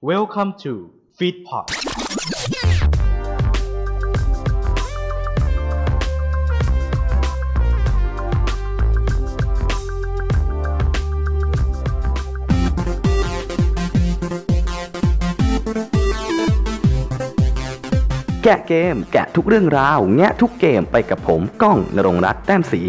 Welcome to Feedpot แกะเกม แกะทุกเรื่องราว แงะทุกเกมไปกับผมก้องนรงรัตน์แต้มสี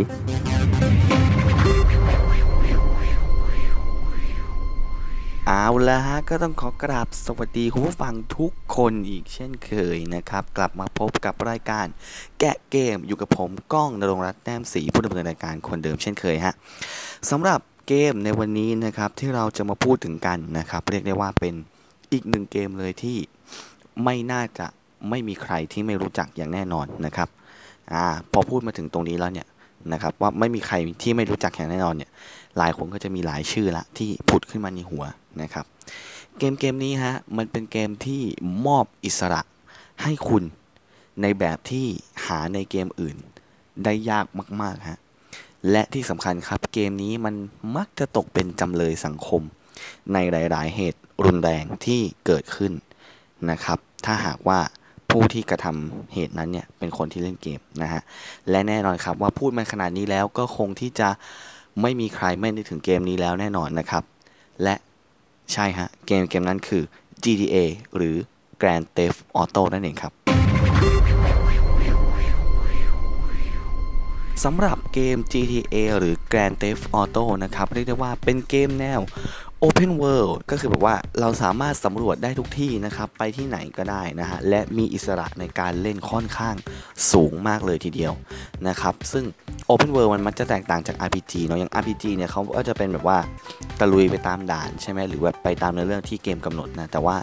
เอาละฮะก็ต้องขอกราบสวัสดีคุณผู้ฟังทุกคนอีกเช่นเคยนะครับ กลับมาพบกับรายการแกะเกมอยู่กับผมก้องนรงรัตน์แต้มสีผู้ดำเนินรายการคนเดิมเช่นเคยฮะสำหรับเกมในวันนี้นะครับที่เราจะมาพูดถึงกันนะครับ เรียกได้ว่าเป็นอีกหนึ่งเกมเลยที่ไม่น่าจะไม่มีใครที่ไม่รู้จักอย่างแน่นอนนะครับอ่าพอพูดมาถึงตรงนี้แล้วเนี่ยนะครับว่าไม่มีใครที่ไม่รู้จักอย่างแน่นอนเนี่ย หลายคนก็จะมีหลายชื่อละที่ผุดขึ้นมาในหัวนะครับ เกมเกมนี้ฮะมันเป็นเกมที่มอบอิสระให้คุณในแบบที่หาในเกมอื่นได้ยากมากๆฮะและที่สำคัญครับเกมนี้มันมักจะตกเป็นจำเลยสังคม ในหลาย ๆ เหตุรุนแรงที่เกิดขึ้นนะครับ ถ้าหากว่าผู้ที่กระทำเหตุนั้นเนี่ยเป็นคนที่เล่นเกมนะฮะและแน่นอนครับว่าพูดมาขนาดนี้แล้วก็คงที่จะ ไม่มีใครไม่นึกถึงเกมนี้แล้วแน่นอนนะครับ และใช่ฮะ เกมเกมนั้นคือ GTA หรือ Grand Theft Auto นั่นเองครับสำหรับเกม GTA หรือ Grand Theft Auto นะครับ เรียกได้ว่าเป็นเกมแนว Open World ก็คือแบบว่าเราสามารถสำรวจได้ทุกที่นะครับ ไปที่ไหนก็ได้นะฮะ และมีอิสระในการเล่นค่อนข้างสูงมากเลยทีเดียวนะครับ ซึ่ง Open World มันมันจะแตกต่างจาก RPG เนาะอย่าง RPG เนี่ยเขาก็จะเป็นแบบว่าตะลุยไปตามด่านใช่ไหมหรือว่าไปตามเนื้อเรื่องที่เกมกำหนดนะ แต่ว่า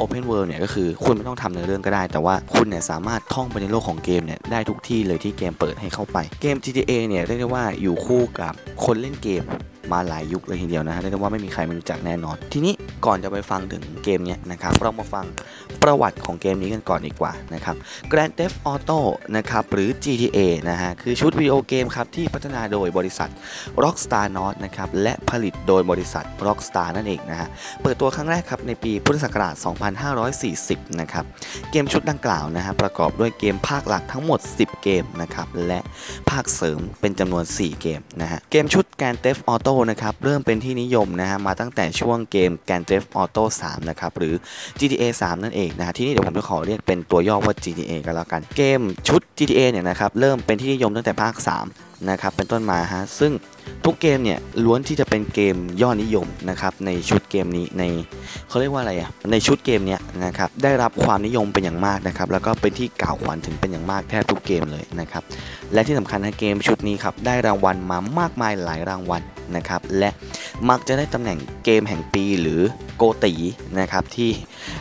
Open World เนี่ยก็คือคุณไม่ต้องทำเนื้อเรื่องก็ได้ แต่ว่าคุณเนี่ยสามารถท่องไปในโลกของเกมเนี่ยได้ทุกที่เลยที่เกมเปิดให้เข้าไป เกม GTA เนี่ยเรียกได้ว่าอยู่คู่กับคนเล่นเกมมาหลายยุคเลยทีเดียวนะฮะเรียกได้ว่าไม่มีใครไม่รู้จักแน่นอน ทีนี้ก่อนจะไปฟังถึงเกมเนี้ยนะครับเรามาฟังประวัติของเกมนี้กันก่อนดีกว่านะครับ Grand Theft Auto นะครับหรือ GTA นะฮะคือชุดวิดีโอเกมครับที่พัฒนาโดยบริษัท Rockstar North นะครับและผลิตโดยบริษัท Rockstar นั่นเองนะฮะเปิดตัวครั้งแรกครับในปีพุทธศักราช 2540 นะครับเกมชุดดังกล่าวนะฮะประกอบด้วยเกมภาคหลักทั้งหมด 10 เกมนะครับและภาคเสริมเป็นจำนวน 4 เกมนะฮะเกมชุด Grand Theft Auto นะครับเริ่มเป็นที่นิยมนะฮะมาตั้งแต่ช่วงเกม Grand Theft Auto 3 นะครับหรือ GTA 3 นั่นเองนะฮะที่นี่เดี๋ยวผมจะขอเรียกเป็นตัวย่อว่า GTA กันแล้วกัน เกมชุด GTA เนี่ยนะครับเริ่มเป็นที่นิยมตั้งแต่ภาค 3 นะครับเป็นต้นมาฮะซึ่งทุกเกมเนี่ยล้วนที่จะเป็นเกมยอดนิยมนะครับในชุดเกมนี้ในเขาเรียกว่าอะไรอะในชุดเกมเนี้ยนะครับได้รับความนิยมเป็นอย่างมากนะครับแล้วก็เป็นที่กล่าวขวัญถึงเป็นอย่างมากแทบทุกเกมเลยนะครับและที่สำคัญนะเกมชุดนี้ครับได้รางวัลมามากมายหลายรางวัลนะครับและมักจะได้ตำแหน่งเกมแห่งปีหรือโกตีนะครับที่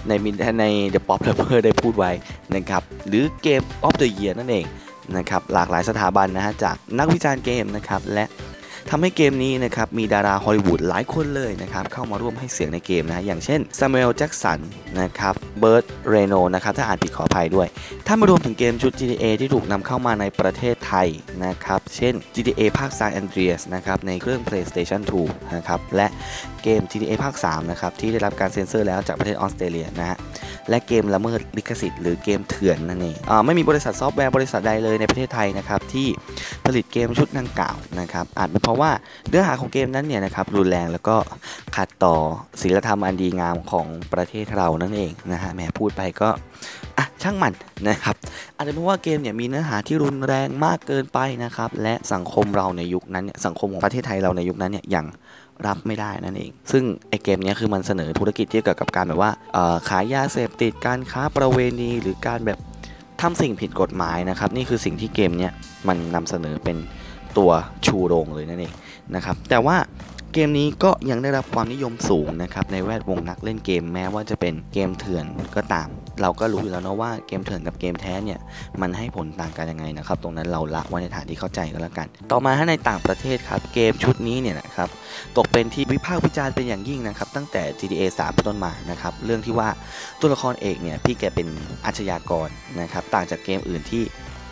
ในมินใน The Pop Lover ได้พูดไว้นะครับหรือเกม of the Year นั่นเอง นะครับหลากหลายสถาบันนะฮะจากนักวิจารณ์เกมนะครับและ ทำให้เกมนี้นะครับมีดาราฮอลลีวูดหลายคนเลยนะครับเข้ามาร่วมให้เสียงในเกมนะอย่างเช่นซามูเอลแจ็กสันนะครับเบิร์ตเรโนนะครับถ้าอ่านผิดขออภัยด้วย ถ้ามารวมถึงเกมชุด GTA ที่ถูกนำเข้ามาในประเทศไทยนะครับเช่น GTA ภาค San Andreas นะครับในเครื่อง PlayStation 2นะครับและเกม GTA ภาค3นะครับที่ได้รับการเซ็นเซอร์แล้วจากประเทศออสเตรเลียนะฮะและเกมละเมิดลิขสิทธิ์หรือเกมเถื่อนนั่นเองอ่าไม่มีบริษัทซอฟต์แวร์บริษัทใดเลยในประเทศไทยนะครับที่ผลิตเกมชุดดังกล่าวนะครับอาจเป็นเพราะว่าเนื้อหาของเกมนั้นเนี่ยนะครับรุนแรงแล้วก็ขัดต่อศีลธรรมอันดีงามของประเทศเรานั่นเองนะฮะแหมพูดไปก็อะช่างมันนะครับอาจจะเป็นว่าเกมเนี่ยมีเนื้อหาที่รุนแรงมากเกินไปนะครับและสังคมเราในยุคนั้นเนี่ยสังคมของประเทศไทยเราในยุคนั้นเนี่ยยังรับไม่ได้นั่นเอง ซึ่งไอเกมเนี้ยคือมันเสนอธุรกิจที่เกี่ยวกับการแบบว่าขายยาเสพติดการค้าประเวณีหรือการแบบทำสิ่งผิดกฎหมายนะครับ นี่คือสิ่งที่เกมเนี้ยมันนำเสนอเป็น ตัวชูโรงเลยนั่นเองนะครับแต่ว่าเกมนี้ก็ยังได้รับความนิยมสูงนะครับในแวดวงนักเล่นเกมแม้ว่าจะเป็นเกมเถื่อนก็ตาม เราก็รู้อยู่แล้วนะว่าเกมเถื่อนกับเกมแท้เนี่ยมันให้ผลต่างกันยังไงนะครับตรงนั้นเราละไว้ในฐานที่เข้าใจก็แล้วกัน ต่อมาถ้าในต่างประเทศครับเกมชุดนี้เนี่ยนะครับตกเป็นที่วิพากษ์วิจารณ์เป็นอย่างยิ่งนะครับตั้งแต่ GTA 3เป็นต้นมานะครับเรื่องที่ว่าตัวละครเอกเนี่ยพี่แกเป็นอาชญากรนะครับต่างจากเกมอื่นที่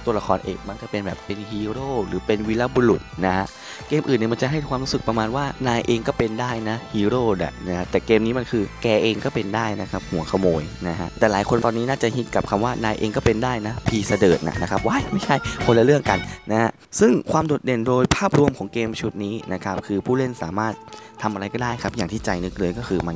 ตัวละครเอกมันจะเป็นแบบเป็นฮีโร่หรือเป็นวีรบุรุษนะฮะ เกมอื่นเนี่ยมันจะให้ความรู้สึกประมาณว่านายเองก็เป็นได้นะฮีโร่น่ะนะแต่เกมนี้มันคือแกเองก็เป็นได้นะครับหัวขโมยนะฮะแต่หลายคนตอนนี้น่าจะฮิตกับคำว่านายเองก็เป็นได้นะพีเสดิร์ดนะนะครับว้ายไม่ใช่คนละเรื่องกันนะฮะซึ่งความโดดเด่นโดยภาพรวมของเกมชุดนี้นะครับคือผู้เล่นสามารถทำอะไรก็ได้ครับ อย่างที่ใจนึกเลยก็คือมัน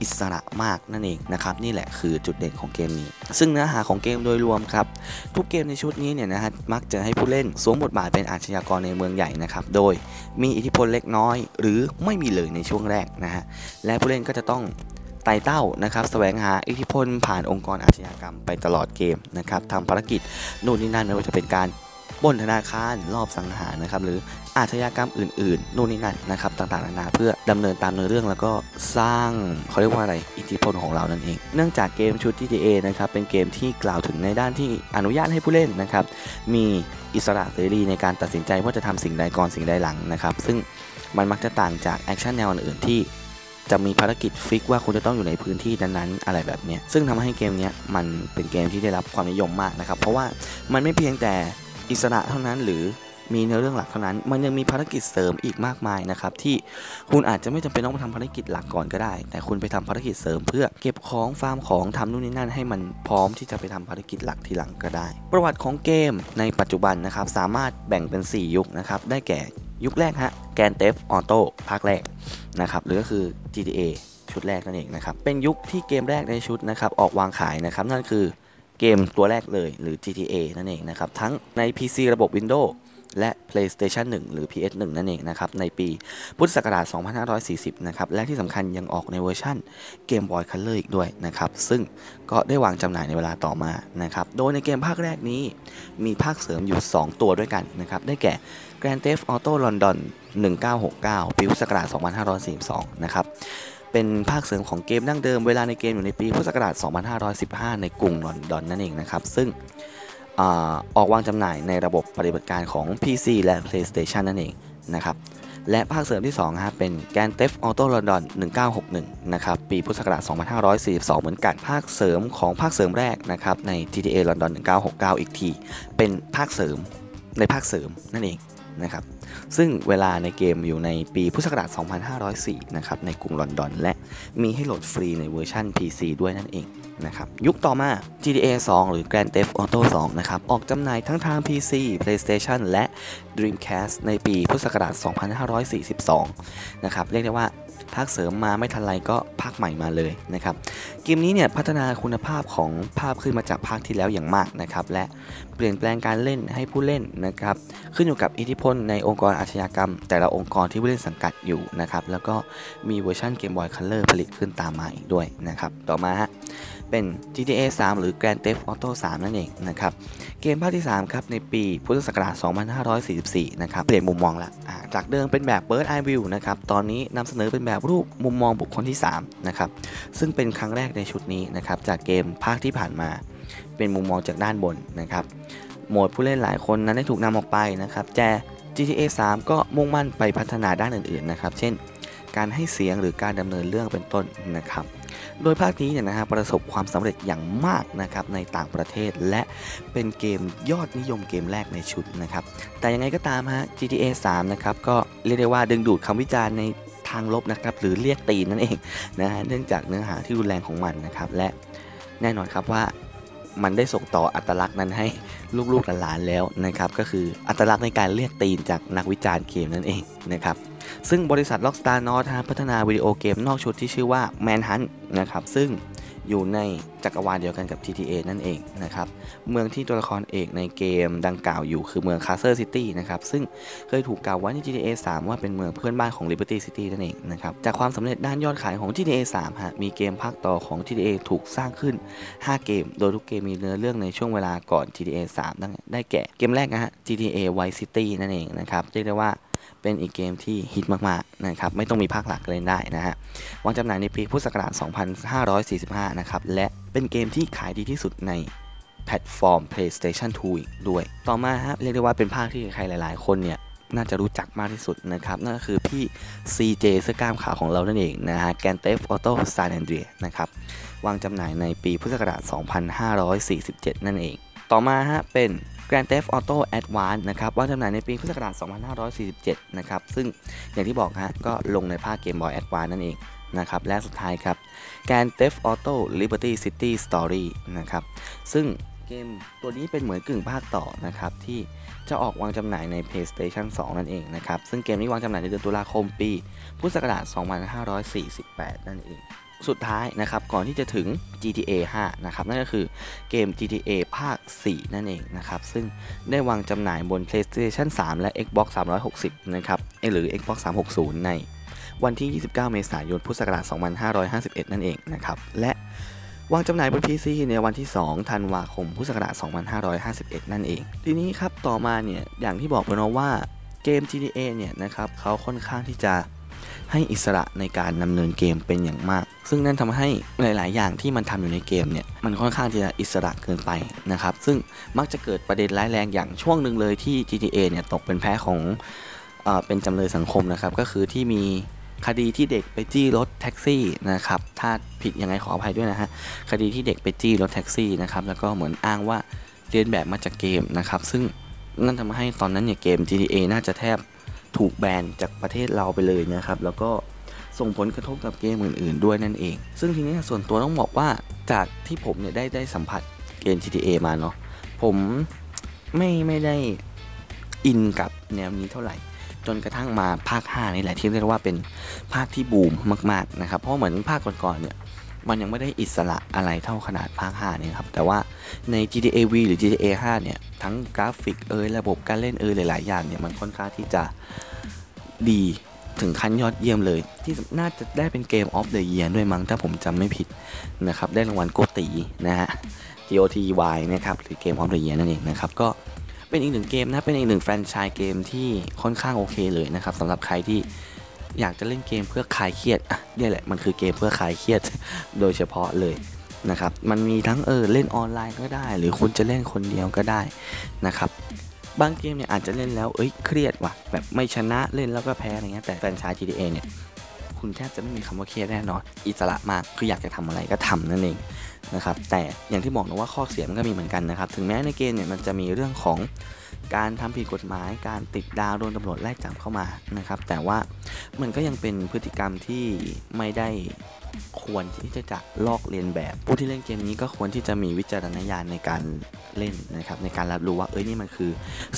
อิสระมากนั่นเองนะครับนี่แหละคือจุดเด่นของเกมนี้ ซึ่งเนื้อหาของเกมโดยรวมครับ ทุกเกมในชุดนี้เนี่ยนะฮะมักจะให้ผู้เล่นสวมบทบาทเป็นอาชญากรในเมืองใหญ่นะครับโดยมีอิทธิพลเล็กน้อย หรือไม่มีเลยในช่วงแรกนะฮะและผู้เล่นก็จะต้องไต่เต้านะครับแสวงหาอิทธิพลผ่านองค์กรอาชญากรรมไปตลอดเกมนะครับทำภารกิจนู่นนี่นั่นไม่ว่าจะเป็นการปล้นธนาคารลอบสังหารนะครับหรือ อาชญากรรมอื่นๆนู่นนี่นั่นนะครับต่างๆนานาเพื่อดำเนินตามเนื้อเรื่องแล้วก็สร้างเขาเรียกว่าอะไรอิทธิพลของเรานั่นเอง เนื่องจากเกมชุด GTA นะครับเป็นเกมที่กล่าวถึงในด้านที่อนุญาตให้ผู้เล่นนะครับมีอิสระเสรีในการตัดสินใจว่าจะทำสิ่งใดก่อนสิ่งใดหลังนะครับซึ่งมันมักจะต่างจาก action แนวอื่นๆที่จะมีภารกิจ fix ว่าคุณจะต้องอยู่ในพื้นที่นั้นๆ อะไรแบบนี้ซึ่งทำให้เกมนี้มันเป็นเกมที่ได้รับความนิยมมากนะครับ เพราะว่ามันไม่เพียงแต่อิสระเท่านั้นหรือ มีเนื้อเรื่องหลักเท่านั้น มันยังมีภารกิจเสริมอีกมากมายนะครับที่คุณอาจจะไม่จำเป็นต้องไปทำภารกิจหลักก่อนก็ได้ แต่คุณไปทำภารกิจเสริม เพื่อเก็บของฟาร์มของทำนู่นนี่นั่นให้มันพร้อมที่จะไปทำภารกิจหลักทีหลังก็ได้ ประวัติของเกมในปัจจุบันนะครับสามารถแบ่งเป็น 4 ยุคนะครับได้แก่ยุคแรกฮะแกนเทฟออโต้ภาคแรกนะครับหรือก็คือ GTA ชุดแรกนั่นเองนะครับเป็นยุคที่เกมแรกในชุดนะครับออกวางขายนะครับนั่นคือเกมตัวแรกเลยหรือ GTA นั่นเองนะครับทั้งใน PC ระบบ Windows และ PlayStation 1 หรือ PS 1 นั่นเองนะครับ ในปีพุทธศักราช 2540 นะครับ และที่สำคัญยังออกในเวอร์ชัน Game Boy Color อีกด้วยนะครับ ซึ่งก็ได้วางจำหน่ายในเวลาต่อมานะครับ โดยในเกมภาคแรกนี้มีภาคเสริมอยู่ 2 ตัวด้วยกันนะครับ ได้แก่ Grand Theft Auto London 1969 ปีพุทธศักราช 2542 นะครับเป็นภาคเสริมของเกมดั้งเดิมเวลาในเกมอยู่ในปีพุทธศักราช 2515 ในกรุงลอนดอนนั่นเองนะครับ ซึ่ง อออกวางจำหน่ายในระบบปฏิบัติการของ PC และ PlayStation นั่นเองนะครับและภาคเสริมที่2ครับเป็น Grand Theft Auto London 1961 นะครับ ปีพุทธศักราช2542 เหมือนกันภาคเสริมของภาคเสริมแรกนะครับ ใน GTA London 1969 อีกที เป็นภาคเสริมในภาคเสริมนั่นเองนะครับ ซึ่งเวลาในเกมอยู่ในปีพุทธศักราช2504 นะครับ ในกรุงลอนดอน และมีให้โหลดฟรีในเวอร์ชัน PC ด้วยนั่นเอง นะครับยุคต่อมา GTA 2 หรือ Grand Theft Auto 2 นะครับ ออกจำหน่ายทั้งทาง PC PlayStation และ Dreamcast ในปีพุทธศักราช 2542 นะครับ เรียกได้ว่าภาคเสริมมาไม่ทันไรก็ภาคใหม่มาเลยนะครับ เกมนี้เนี่ยพัฒนาคุณภาพของภาพขึ้นมาจากภาคที่แล้วอย่างมากนะครับ และเปลี่ยนแปลงการเล่นให้ผู้เล่นนะครับขึ้นอยู่กับอิทธิพลในองค์กรอาชญากรรม แต่ละองค์กรที่ผู้เล่นสังกัดอยู่นะครับแล้วก็มีเวอร์ชัน Game Boy Color ผลิตขึ้นตามมาอีกด้วยนะครับต่อมาฮะเป็น GTA 3 หรือ Grand Theft Auto 3 นั่นเองนะครับเกมภาคที่ 3 ครับในปีพุทธศักราช 2544 นะครับเปลี่ยนมุมมองละจากเดิมเป็นแบบ Bird Eye View นะครับตอนนี้นำเสนอเป็นแบบรูปมุมมองบุคคลที่3นะครับซึ่งเป็นครั้งแรกในชุดนี้นะครับจากเกมภาคที่ผ่านมา เป็นมุมมองจากด้านบนนะครับโหมดผู้เล่นหลายคนนั้นได้ถูกนำออกไปนะครับแต่ GTA 3 ก็มุ่งมั่นไปพัฒนาด้านอื่นๆนะครับ เช่น การให้เสียงหรือการดำเนินเรื่องเป็นต้นนะครับ โดยภาคนี้เนี่ยนะฮะประสบความสำเร็จอย่างมากนะครับในต่างประเทศและเป็นเกมยอดนิยมเกมแรกในชุดนะครับ แต่ยังไงก็ตามฮะ GTA 3 นะครับก็เรียกได้ว่าดึงดูดคำวิจารณ์ในทางลบนะครับหรือเรียกตีนนั่นเองนะฮะเนื่องจากเนื้อหาที่รุนแรงของมันนะครับและแน่นอนครับว่า มันได้ส่งต่ออัตลักษณ์นั้นให้ลูกๆหลานๆแล้วนะครับ ก็คืออัตลักษณ์ในการเรียกตีนจากนักวิจารณ์เกมนั่นเองนะครับซึ่งบริษัท Rockstar North พัฒนาวิดีโอเกมนอกชุดที่ชื่อว่า Manhunt นะครับซึ่ง อยู่ในจักรวาลเดียวกันกับ GTA นั่นเองนะครับ เมืองที่ตัวละครเอกในเกมดังกล่าวอยู่คือเมือง Castle City นะครับ ซึ่งเคยถูกกล่าวไว้ใน GTA 3 ว่าเป็นเมืองเพื่อนบ้านของ Liberty City นั่นเองนะครับ จากความสำเร็จด้านยอดขายของ GTA 3ฮะมีเกมภาคต่อของ GTA ถูกสร้างขึ้น 5 เกม โดยทุกเกมมีเนื้อเรื่องในช่วงเวลาก่อน GTA 3ได้แก่เกมแรกนะฮะ GTA Vice City นั่นเองนะครับเรียกได้ว่า เป็นอีกเกมที่ฮิตมากๆนะครับไม่ต้องมีภาคหลักเล่นได้นะฮะวางจำหน่ายในปีพุทธศักราช 2545 นะครับและเป็นเกมที่ขายดีที่สุดในแพลตฟอร์ม PlayStation 2 อีกด้วย ต่อมาฮะเรียกได้ว่าเป็นภาคที่ใครหลาย ๆ คนเนี่ยน่าจะรู้จักมากที่สุดนะครับ นั่นก็คือพี่ CJ เสื้อกล้ามขาวของเรานั่นเองนะฮะ Grand Theft Auto San Andreas นะครับ วางจำหน่ายในปีพุทธศักราช 2547 นั่นเอง ต่อมาฮะเป็น Grand Theft Auto Advance นะครับวางจำหน่ายในปีพุทธศักราช 2547 นะครับ ซึ่งอย่างที่บอกฮะก็ลงในภาค Game Boy Advance นั่นเองนะครับและสุดท้ายครับ Grand Theft Auto Liberty City Story นะครับซึ่งเกมตัวนี้เป็นเหมือนกึ่งภาคต่อนะครับที่จะออกวางจำหน่ายใน PlayStation 2 นั่นเองนะครับซึ่งเกมนี้วางจำหน่ายในเดือนตุลาคมปี พุทธศักราช 2548 นั่นเอง สุดท้ายนะครับก่อนที่จะถึง GTA 5 นะครับ นั่นก็คือเกม GTA ภาค 4 นั่นเองนะครับ ซึ่งได้วางจำหน่ายบน PlayStation 3 และ Xbox 360 นะครับหรือ Xbox 360 ในวันที่ 29 เมษายน พุทธศักราช 2551 นั่นเองนะครับ และวางจำหน่ายบน PC ในวันที่ 2 ธันวาคม พุทธศักราช 2551 นั่นเอง ทีนี้ครับ ต่อมาเนี่ย อย่างที่บอกไปเนาะว่าเกม GTA เนี่ยนะครับเขาค่อนข้างที่จะ ให้อิสระในการดำเนินเกมเป็นอย่างมาก ซึ่งนั่นทำให้หลาย ๆ อย่างที่มันทำอยู่ในเกมเนี่ยมันค่อนข้างที่จะอิสระเกินไปนะครับซึ่งมักจะเกิดประเด็นร้ายแรงอย่างช่วงหนึ่งเลยที่ GTA เนี่ยตกเป็นแพ้ของเออเป็นจำเลยสังคมนะครับก็คือที่มีคดีที่เด็กไปจี้รถแท็กซี่นะครับถ้าผิดยังไงขออภัยด้วยนะฮะคดีที่เด็กไปจี้รถแท็กซี่นะครับแล้วก็เหมือนอ้างว่าเรียนแบบมาจากเกมนะครับซึ่งนั่นทำให้ตอนนั้นเนี่ยเกม GTA น่าจะแทบ ถูกแบนจากประเทศเราไปเลยนะครับ แล้วก็ส่งผลกระทบกับเกมอื่น ๆ ด้วยนั่นเอง ซึ่งทีนี้ส่วนตัวต้องบอกว่าจากที่ผมเนี่ยได้ได้สัมผัสเกม GTA มาเนาะผมไม่ไม่ได้อินกับแนวนี้เท่าไหร่ จนกระทั่งมาภาค 5 นี่แหละที่เรียกว่าเป็นภาคที่บูมมาก ๆ นะครับ เพราะเหมือนภาคก่อนๆเนี่ย มันยังไม่ได้อิสระอะไรเท่าขนาดภาค5เนี่ยครับ แต่ว่าใน GTA V หรือ GTA 5 เนี่ย ทั้งกราฟิกเอยระบบการเล่นเอยหลาย ๆ อย่างเนี่ย มันค่อนข้างที่จะดีถึงขั้นยอดเยี่ยมเลย ที่น่าจะได้เป็น Game of the Year ด้วยมั้งถ้าผมจำไม่ผิดนะครับ ได้รางวัล GOTY นะฮะ GOTY นะครับ หรือ Game of the Year นั่นเองนะครับ ก็เป็นอีกหนึ่งเกมนะ เป็นอีกหนึ่งแฟรนไชส์เกมที่ค่อนข้างโอเคเลยนะครับสำหรับใครที่ อยากจะเล่นเกมเพื่อคลายเครียดอะเนี่ยแหละมันคือเกมเพื่อคลายเครียดโดยเฉพาะเลยนะครับ มันมีทั้งเออเล่นออนไลน์ก็ได้ หรือคุณจะเล่นคนเดียวก็ได้นะครับบางเกมเนี่ยอาจจะเล่นแล้วเอ้ยเครียดว่ะแบบไม่ชนะเล่นแล้วก็แพ้อะไรเงี้ยแต่แฟรนไชส์ GTA เนี่ยคุณแทบจะไม่มีคำว่าเครียดแน่นอน อิสระมากคืออยากจะทำอะไรก็ทำนั่นเอง นะครับแต่อย่างที่บอกนะว่าข้อเสียมันก็มีเหมือนกันนะครับถึงแม้ในเกมเนี่ยมันจะมีเรื่องของการทำผิดกฎหมาย การติดดาวโดนตำรวจไล่จับเข้ามานะครับแต่ว่ามันก็ยังเป็นพฤติกรรมที่ไม่ได้ควรที่จะจะลอกเลียนแบบ ผู้ที่เล่นเกมนี้ก็ควรที่จะมีวิจารณญาณในการเล่นนะครับในการรับรู้ว่าเอ้ยนี่มันคือ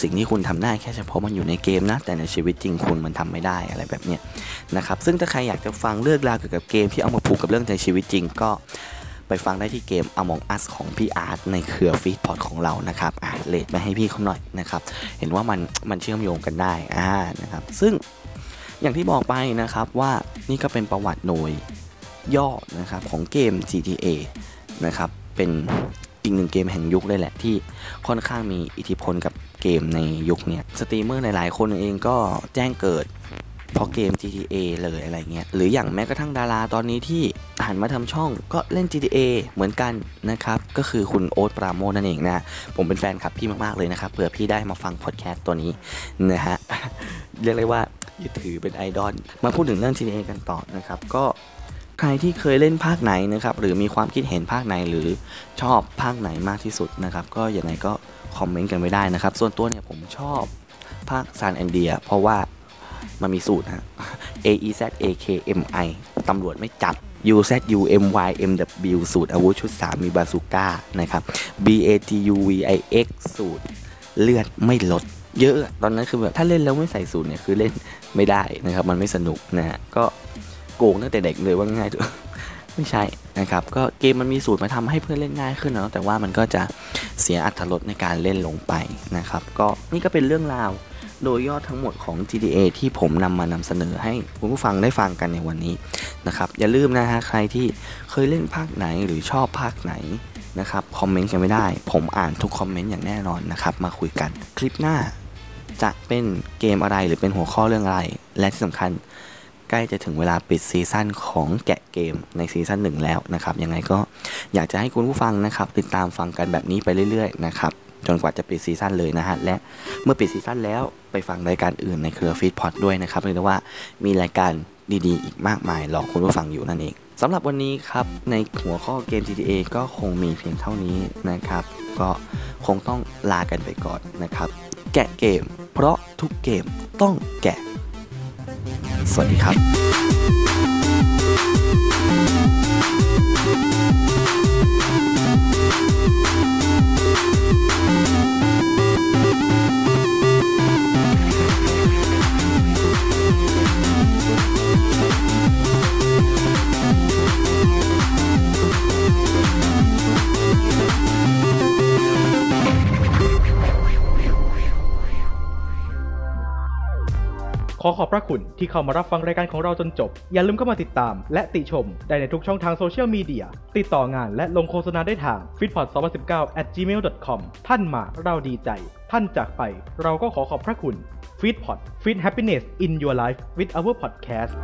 สิ่งที่คุณทำได้แค่เฉพาะมันอยู่ในเกมนะแต่ในชีวิตจริงคุณมันทำไม่ได้อะไรแบบเนี้ยนะครับซึ่งถ้าใครอยากจะฟังเรื่องราวเกี่ยวกับเกมที่เอามาผูกกับเรื่องในชีวิตจริง ก็ ไปฟังได้ที่เกม Among Us ของพี่อาร์ตในเครือฟีดพอร์ตของเรานะครับ relate มาให้พี่เขาหน่อยนะครับ เห็นว่ามันมันเชื่อมโยงกันได้อ่านะครับ ซึ่งอย่างที่บอกไปนะครับว่านี่ก็เป็นประวัติโดยย่อนะครับของเกม GTA นะครับเป็นอีกหนึ่งเกมแห่งยุคเลยแหละที่ค่อนข้างมีอิทธิพลกับเกมในยุคนี้สตรีมเมอร์หลายๆคนเองก็แจ้งเกิด เพราะเกม GTA เลยอะไรเงี้ยหรืออย่างแม้กระทั่งดาราตอนนี้ที่หันมาทำช่องก็เล่น GTA เหมือนกันนะครับ ก็คือคุณโอ๊ตปราโมทย์นั่นเองนะผมเป็นแฟนคลับพี่มากๆเลยนะครับเผื่อพี่ได้มาฟังพอดแคสต์ตัวนี้นะฮะเรียกเลยว่ายึดถือเป็นไอดอลมาพูดถึงเรื่อง GTA กันต่อนะครับก็ใครที่เคยเล่นภาคไหนนะครับหรือมีความคิดเห็นภาคไหนหรือชอบภาคไหนมากที่สุดนะครับก็อย่างไรก็คอมเมนต์กันไว้ได้นะครับ ส่วนตัวเนี่ยผมชอบภาคซานแอนเดีย เพราะว่า มันมีสูตรฮะ A E Z A K M I ตำรวจไม่จับ U Z U M Y M W สูตรอาวุธชุด 3 มีบาซูก้านะครับ B A T U V I X สูตรเลือดไม่ลด เยอะตอนนั้นคือแบบถ้าเล่นแล้วไม่ใส่สูตรเนี่ยคือเล่นไม่ได้นะครับ มันไม่สนุกนะฮะก็โกงตั้งแต่เด็กเลยว่าง่ายถอะไม่ใช่นะครับ ก็เกมมันมีสูตรมาทำให้เพื่อนเล่นง่ายขึ้นเนาะแต่ว่ามันก็จะเสียอัตรรสในการเล่นลงไปนะครับ ก็นี่ก็เป็นเรื่องราว โดยยอดทั้งหมดของ GTA ที่ผมนำมานำเสนอให้คุณผู้ฟังได้ฟังกันในวันนี้นะครับ อย่าลืมนะฮะใครที่เคยเล่นภาคไหนหรือชอบภาคไหนนะครับคอมเมนต์กันไม่ได้ ผมอ่านทุกคอมเมนต์อย่างแน่นอนนะครับ มาคุยกันคลิปหน้าจะเป็นเกมอะไรหรือเป็นหัวข้อเรื่องอะไร และที่สำคัญใกล้จะถึงเวลาปิดซีซั่นของแกะเกมในซีซั่นหนึ่งแล้วนะครับยังไงก็อยากจะให้คุณผู้ฟังนะครับ ติดตามฟังกันแบบนี้ไปเรื่อยๆนะครับ จนกว่าจะปิดซีซั่นเลยนะฮะ และเมื่อปิดซีซั่นแล้วไปฟังรายการอื่นในเครือฟีดพอดด้วยนะครับเรียกได้ว่ามีรายการดีๆ อีกมากมายรอคุณผู้ฟังอยู่นั่นเองสำหรับวันนี้ครับในหัวข้อเกม GTA ก็คงมีเพียงเท่านี้นะครับ ก็คงต้องลากันไปก่อนนะครับ แกะเกม เพราะทุกเกมต้องแกะ สวัสดีครับ ขอขอบพระคุณที่เข้ามารับฟังรายการของเราจนจบ อย่าลืมเข้ามาติดตาม และติชม ได้ในทุกช่องทางโซเชียลมีเดีย ติดต่องานและลงโฆษณาได้ทาง f i t p o d 2 0 1 9 at gmail.com ท่านมาเราดีใจ ท่านจากไป เราก็ขอขอบพระคุณ f i t p o d Fit Happiness in Your Life with our podcast